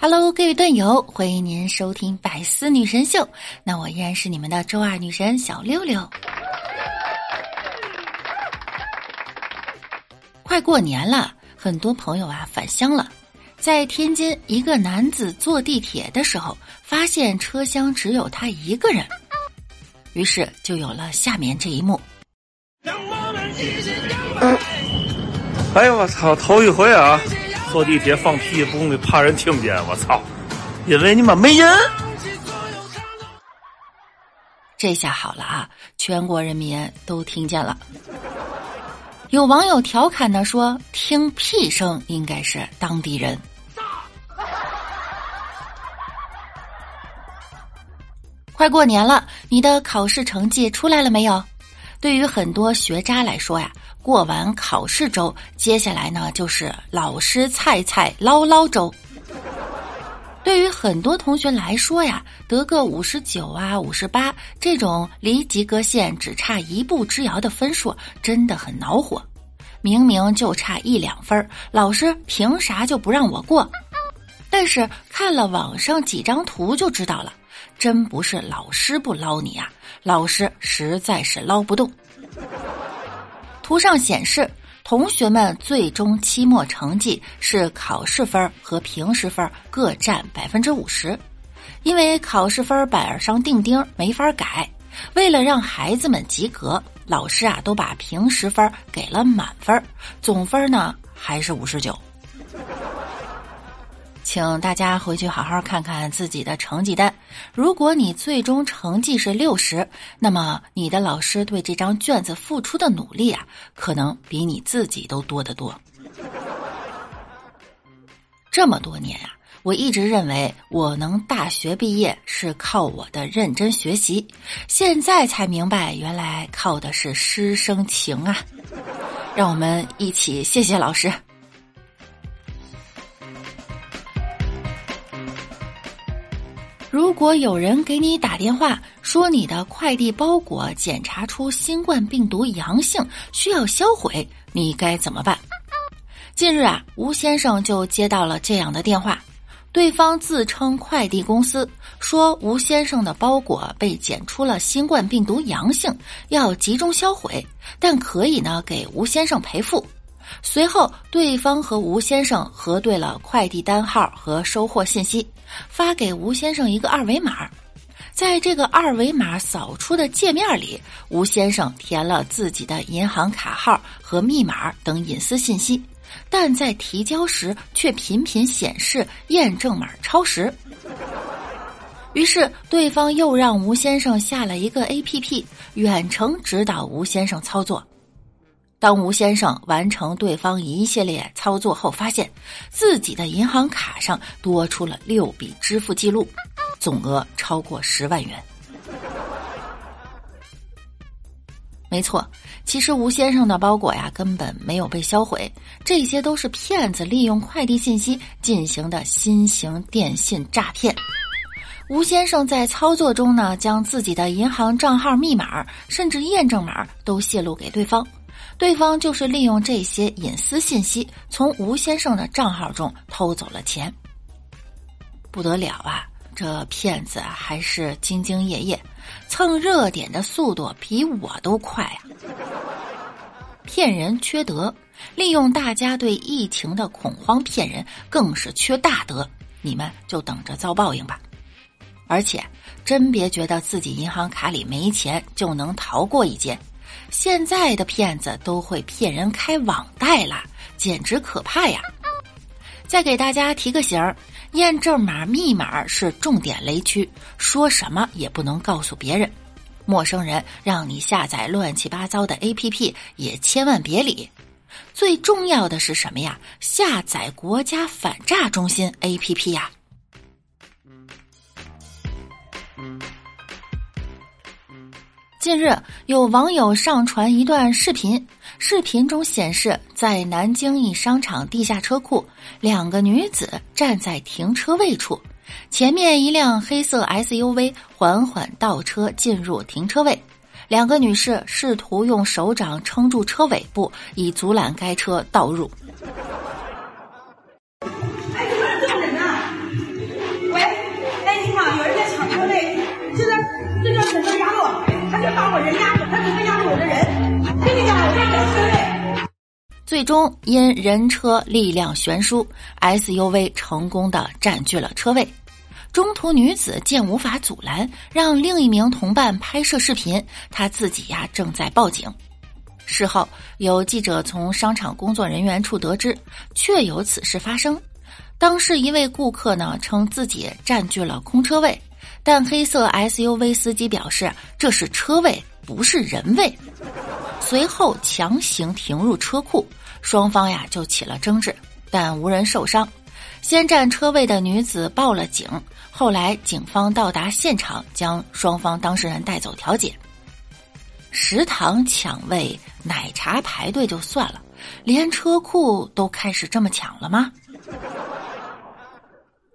Hello，各位段友，欢迎您收听《百思女神秀》。那我依然是你们的周二女神小六六。快过年了，很多朋友啊返乡了。在天津，一个男子坐地铁的时候，发现车厢只有他一个人，于是就有了下面这一幕。哎呦我操！头一回啊！坐地铁放屁，不用怕人听见，我操！因为你妈没人。这下好了啊，全国人民都听见了。有网友调侃的说：“听屁声应该是当地人。”快过年了，你的考试成绩出来了没有？对于很多学渣来说呀。过完考试周，接下来呢就是老师菜菜唠唠周。对于很多同学来说呀，得个五十九啊、五十八这种离及格线只差一步之遥的分数，真的很恼火。明明就差一两分，老师凭啥就不让我过？但是看了网上几张图就知道了，真不是老师不捞你啊，老师实在是捞不动。图上显示，同学们最终期末成绩是考试分和平时分各占百分之五十，因为考试分板上钉钉没法改，为了让孩子们及格，老师啊都把平时分给了满分，总分呢还是五十九。请大家回去好好看看自己的成绩单。如果你最终成绩是六十，那么你的老师对这张卷子付出的努力啊，可能比你自己都多得多。这么多年啊，我一直认为我能大学毕业是靠我的认真学习，现在才明白，原来靠的是师生情啊！让我们一起谢谢老师。如果有人给你打电话说你的快递包裹检查出新冠病毒阳性，需要销毁，你该怎么办？近日啊，吴先生就接到了这样的电话，对方自称快递公司，说吴先生的包裹被检出了新冠病毒阳性，要集中销毁，但可以呢给吴先生赔付。随后，对方和吴先生核对了快递单号和收货信息，发给吴先生一个二维码。在这个二维码扫出的界面里，吴先生填了自己的银行卡号和密码等隐私信息，但在提交时却频频显示验证码超时。于是，对方又让吴先生下了一个 APP，远程指导吴先生操作。当吴先生完成对方一系列操作后，发现自己的银行卡上多出了六笔支付记录，总额超过十万元。没错，其实吴先生的包裹呀根本没有被销毁，这些都是骗子利用快递信息进行的新型电信诈骗。吴先生在操作中呢，将自己的银行账号密码甚至验证码都泄露给对方。对方就是利用这些隐私信息，从吴先生的账号中偷走了钱。不得了啊！这骗子还是兢兢业业，蹭热点的速度比我都快啊！骗人缺德，利用大家对疫情的恐慌骗人，更是缺大德。你们就等着遭报应吧！而且，真别觉得自己银行卡里没钱就能逃过一劫。现在的骗子都会骗人开网贷了，简直可怕呀！再给大家提个醒儿：验证码、密码是重点雷区，说什么也不能告诉别人。陌生人让你下载乱七八糟的 APP，也千万别理。最重要的是什么呀？下载国家反诈中心 APP 呀！近日，有网友上传一段视频，视频中显示，在南京一商场地下车库，两个女子站在停车位处，前面一辆黑色 SUV 缓缓倒车进入停车位，两个女士试图用手掌撑住车尾部，以阻拦该车倒入。最终因人车力量悬殊，SUV 成功的占据了车位。中途女子见无法阻拦，让另一名同伴拍摄视频，她自己呀正在报警。事后有记者从商场工作人员处得知，确有此事发生。当时一位顾客呢称自己占据了空车位，但黑色 SUV 司机表示这是车位，不是人位。随后强行停入车库，双方呀就起了争执，但无人受伤。先占车位的女子报了警，后来警方到达现场，将双方当事人带走调解。食堂抢位、奶茶排队就算了，连车库都开始这么抢了吗？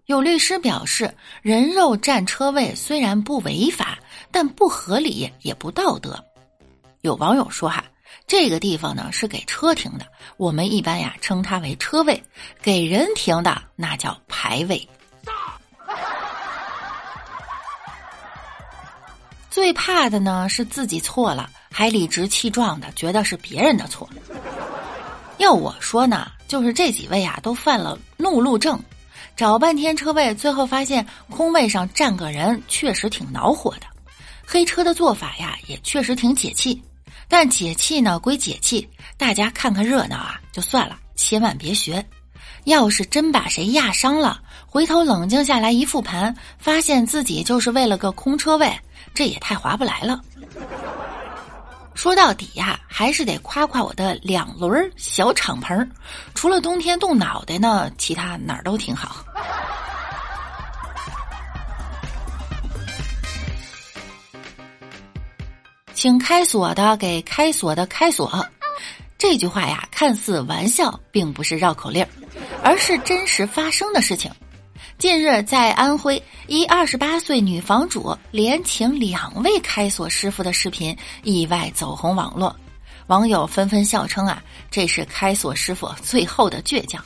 有律师表示，人肉占车位虽然不违法，但不合理也不道德。有网友说：“哈，这个地方呢是给车停的，我们一般呀称它为车位；给人停的那叫排位。”最怕的呢是自己错了，还理直气壮的觉得是别人的错。要我说呢，就是这几位啊都犯了怒路症。找半天车位，最后发现空位上站个人，确实挺恼火的。黑车的做法呀，也确实挺解气。但解气呢归解气，大家看看热闹啊就算了，千万别学。要是真把谁压伤了，回头冷静下来一复盘，发现自己就是为了个空车位，这也太划不来了。说到底呀，还是得夸夸我的两轮小敞篷，除了冬天冻脑袋呢，其他哪儿都挺好。请开锁的给开锁的开锁，这句话呀，看似玩笑，并不是绕口令，而是真实发生的事情。近日，在安徽，一二十八岁女房主连请两位开锁师傅的视频意外走红网络，网友纷纷笑称啊，这是开锁师傅最后的倔强。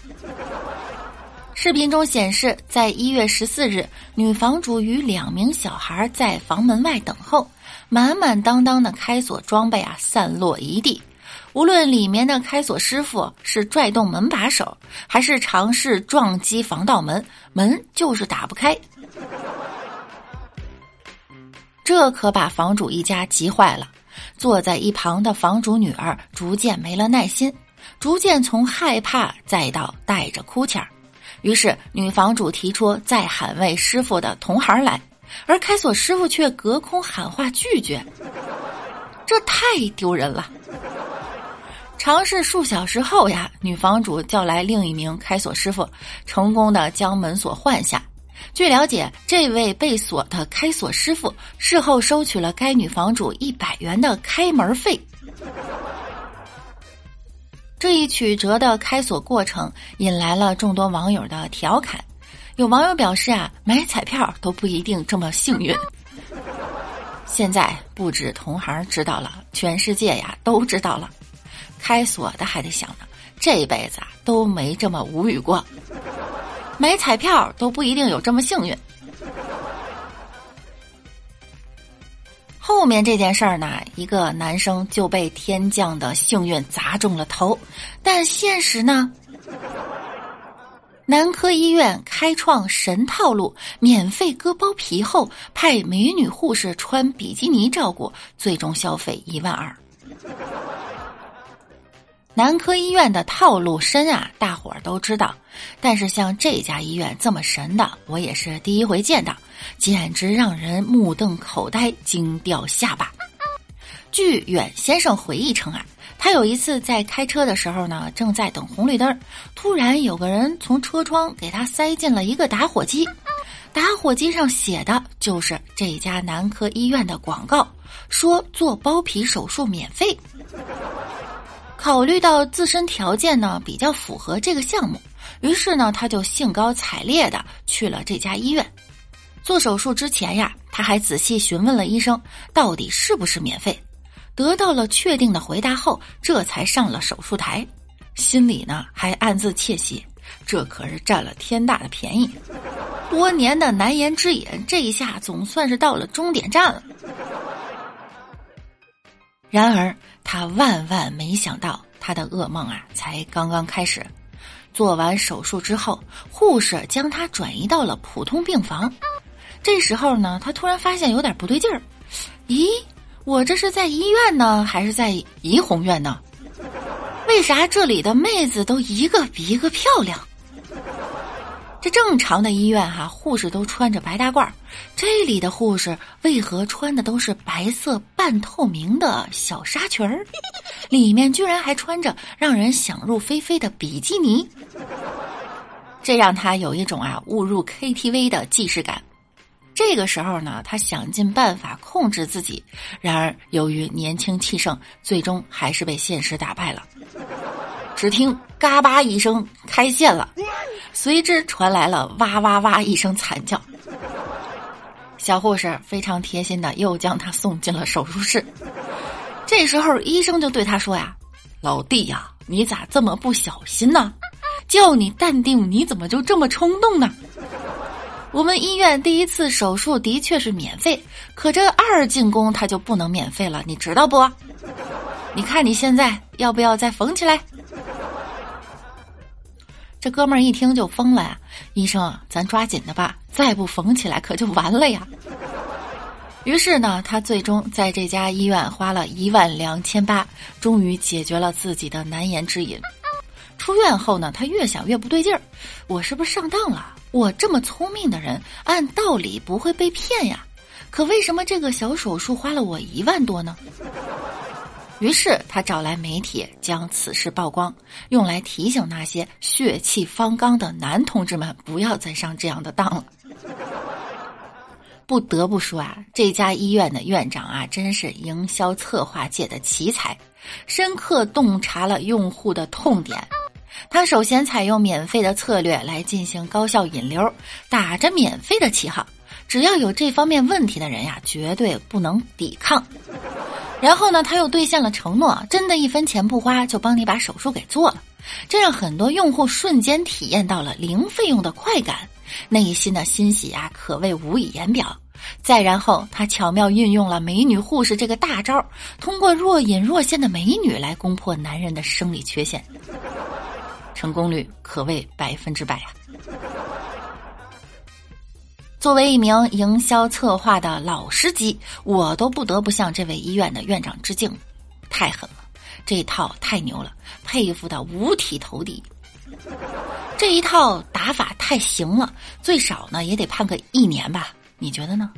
视频中显示，在一月十四日，女房主与两名小孩在房门外等候，满满当当的开锁装备啊散落一地。无论里面的开锁师傅是拽动门把手，还是尝试撞击防盗门，门就是打不开。这可把房主一家急坏了。坐在一旁的房主女儿逐渐没了耐心，逐渐从害怕再到带着哭腔。于是女房主提出再喊位师傅的同行来，而开锁师傅却隔空喊话拒绝。这太丢人了。尝试数小时后呀，女房主叫来另一名开锁师傅，成功的将门锁换下。据了解，这位被锁的开锁师傅事后收取了该女房主一百元的开门费。这一曲折的开锁过程引来了众多网友的调侃。有网友表示啊，买彩票都不一定这么幸运。现在不止同行知道了，全世界呀都知道了。开锁的还得想呢，这辈子啊都没这么无语过，买彩票都不一定有这么幸运。后面这件事儿呢，一个男生就被天降的幸运砸中了头，但现实呢？男科医院开创神套路，免费割包皮后派美女护士穿比基尼照顾，最终消费一万二。男科医院的套路深啊，大伙儿都知道。但是像这家医院这么神的，我也是第一回见到，简直让人目瞪口呆、惊掉下巴。据远先生回忆称啊，他有一次在开车的时候呢，正在等红绿灯，突然有个人从车窗给他塞进了一个打火机，打火机上写的就是这家男科医院的广告，说做包皮手术免费。考虑到自身条件呢比较符合这个项目，于是呢他就兴高采烈的去了这家医院。做手术之前呀，他还仔细询问了医生到底是不是免费，得到了确定的回答后，这才上了手术台。心里呢还暗自窃喜，这可是占了天大的便宜。多年的难言之隐，这一下总算是到了终点站了。然而。他万万没想到，他的噩梦啊才刚刚开始。做完手术之后，护士将他转移到了普通病房。这时候呢，他突然发现有点不对劲儿。咦，我这是在医院呢，还是在怡红院呢？为啥这里的妹子都一个比一个漂亮？这正常的医院哈，护士都穿着白大褂，这里的护士为何穿的都是白色半透明的小纱裙儿？里面居然还穿着让人想入非非的比基尼，这让他有一种啊误入 KTV 的既视感。这个时候呢，他想尽办法控制自己，然而由于年轻气盛，最终还是被现实打败了。只听“嘎巴”一声开线了，随之传来了“哇哇哇”一声惨叫。小护士非常贴心的又将他送进了手术室。这时候医生就对他说呀：“老弟呀，你咋这么不小心呢？叫你淡定，你怎么就这么冲动呢？”我们医院第一次手术的确是免费，可这二进宫他就不能免费了，你知道不？你看你现在要不要再缝起来？这哥们儿一听就疯了呀！医生，咱抓紧的吧，再不缝起来可就完了呀！于是呢，他最终在这家医院花了一万两千八，终于解决了自己的难言之隐。出院后呢，他越想越不对劲儿，我是不是上当了？我这么聪明的人，按道理不会被骗呀，可为什么这个小手术花了我一万多呢？于是他找来媒体将此事曝光，用来提醒那些血气方刚的男同志们不要再上这样的当了。不得不说啊，这家医院的院长啊，真是营销策划界的奇才，深刻洞察了用户的痛点。他首先采用免费的策略来进行高效引流，打着免费的旗号，只要有这方面问题的人呀，绝对不能抵抗。然后呢，他又兑现了承诺，真的一分钱不花就帮你把手术给做了，这让很多用户瞬间体验到了零费用的快感，内心的欣喜啊，可谓无以言表。再然后，他巧妙运用了美女护士这个大招，通过若隐若现的美女来攻破男人的生理缺陷。成功率可谓百分之百呀！作为一名营销策划的老司机，我都不得不向这位医院的院长致敬，太狠了，这一套太牛了，佩服的五体投地。这一套打法太行了，最少呢也得判个一年吧？你觉得呢？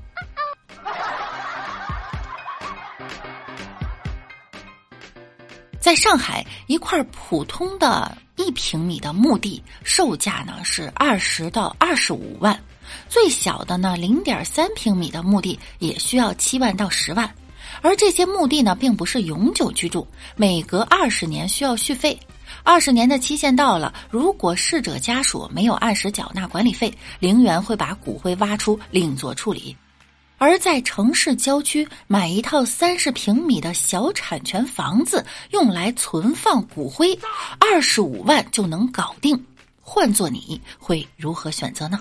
在上海，一块普通的。一平米的墓地售价呢是二十到二十五万，最小的呢零点三平米的墓地也需要七万到十万，而这些墓地呢并不是永久居住，每隔二十年需要续费，二十年的期限到了，如果逝者家属没有按时缴纳管理费，陵园会把骨灰挖出另做处理。而在城市郊区买一套三十平米的小产权房子，用来存放骨灰，二十五万就能搞定。换做你会如何选择呢？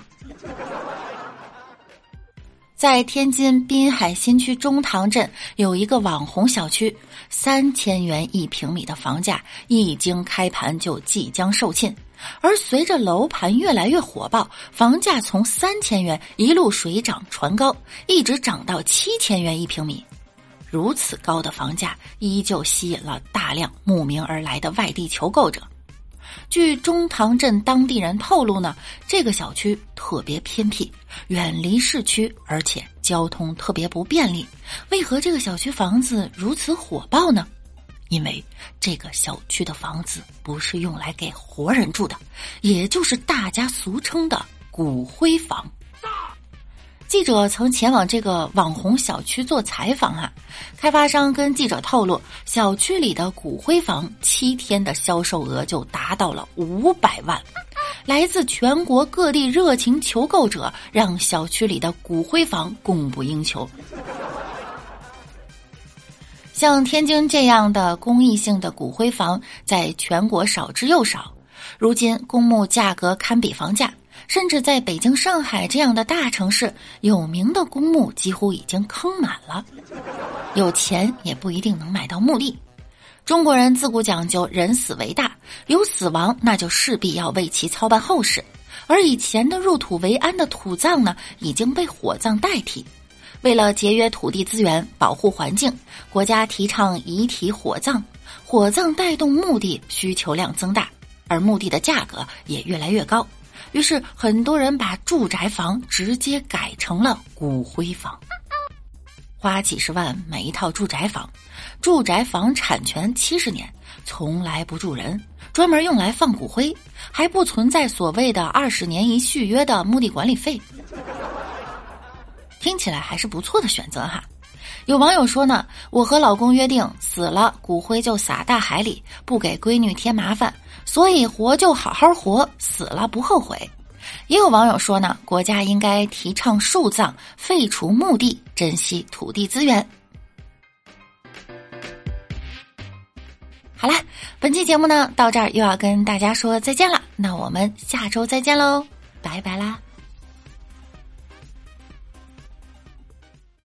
在天津滨海新区中塘镇有一个网红小区，三千元一平米的房价，一经开盘就即将售罄。而随着楼盘越来越火爆，房价从三千元一路水涨船高，一直涨到七千元一平米。如此高的房价，依旧吸引了大量慕名而来的外地求购者。据中塘镇当地人透露呢，这个小区特别偏僻，远离市区，而且交通特别不便利。为何这个小区房子如此火爆呢？因为这个小区的房子不是用来给活人住的，也就是大家俗称的骨灰房。记者曾前往这个网红小区做采访啊，开发商跟记者透露，小区里的骨灰房七天的销售额就达到了五百万，来自全国各地热情求购者让小区里的骨灰房供不应求。像天津这样的公益性的骨灰房，在全国少之又少。如今公墓价格堪比房价，甚至在北京、上海这样的大城市，有名的公墓几乎已经坑满了。有钱也不一定能买到墓地。中国人自古讲究人死为大，有死亡那就势必要为其操办后事。而以前的入土为安的土葬呢，已经被火葬代替。为了节约土地资源、保护环境，国家提倡遗体火葬。火葬带动墓地需求量增大，而墓地的价格也越来越高。于是，很多人把住宅房直接改成了骨灰房，花几十万买一套住宅房。住宅房产权七十年，从来不住人，专门用来放骨灰，还不存在所谓的二十年一续约的墓地管理费。听起来还是不错的选择哈。有网友说呢，我和老公约定，死了骨灰就撒大海里，不给闺女添麻烦，所以活就好好活，死了不后悔。也有网友说呢，国家应该提倡树葬，废除墓地，珍惜土地资源。好啦，本期节目呢到这儿又要跟大家说再见了，那我们下周再见喽，拜拜啦。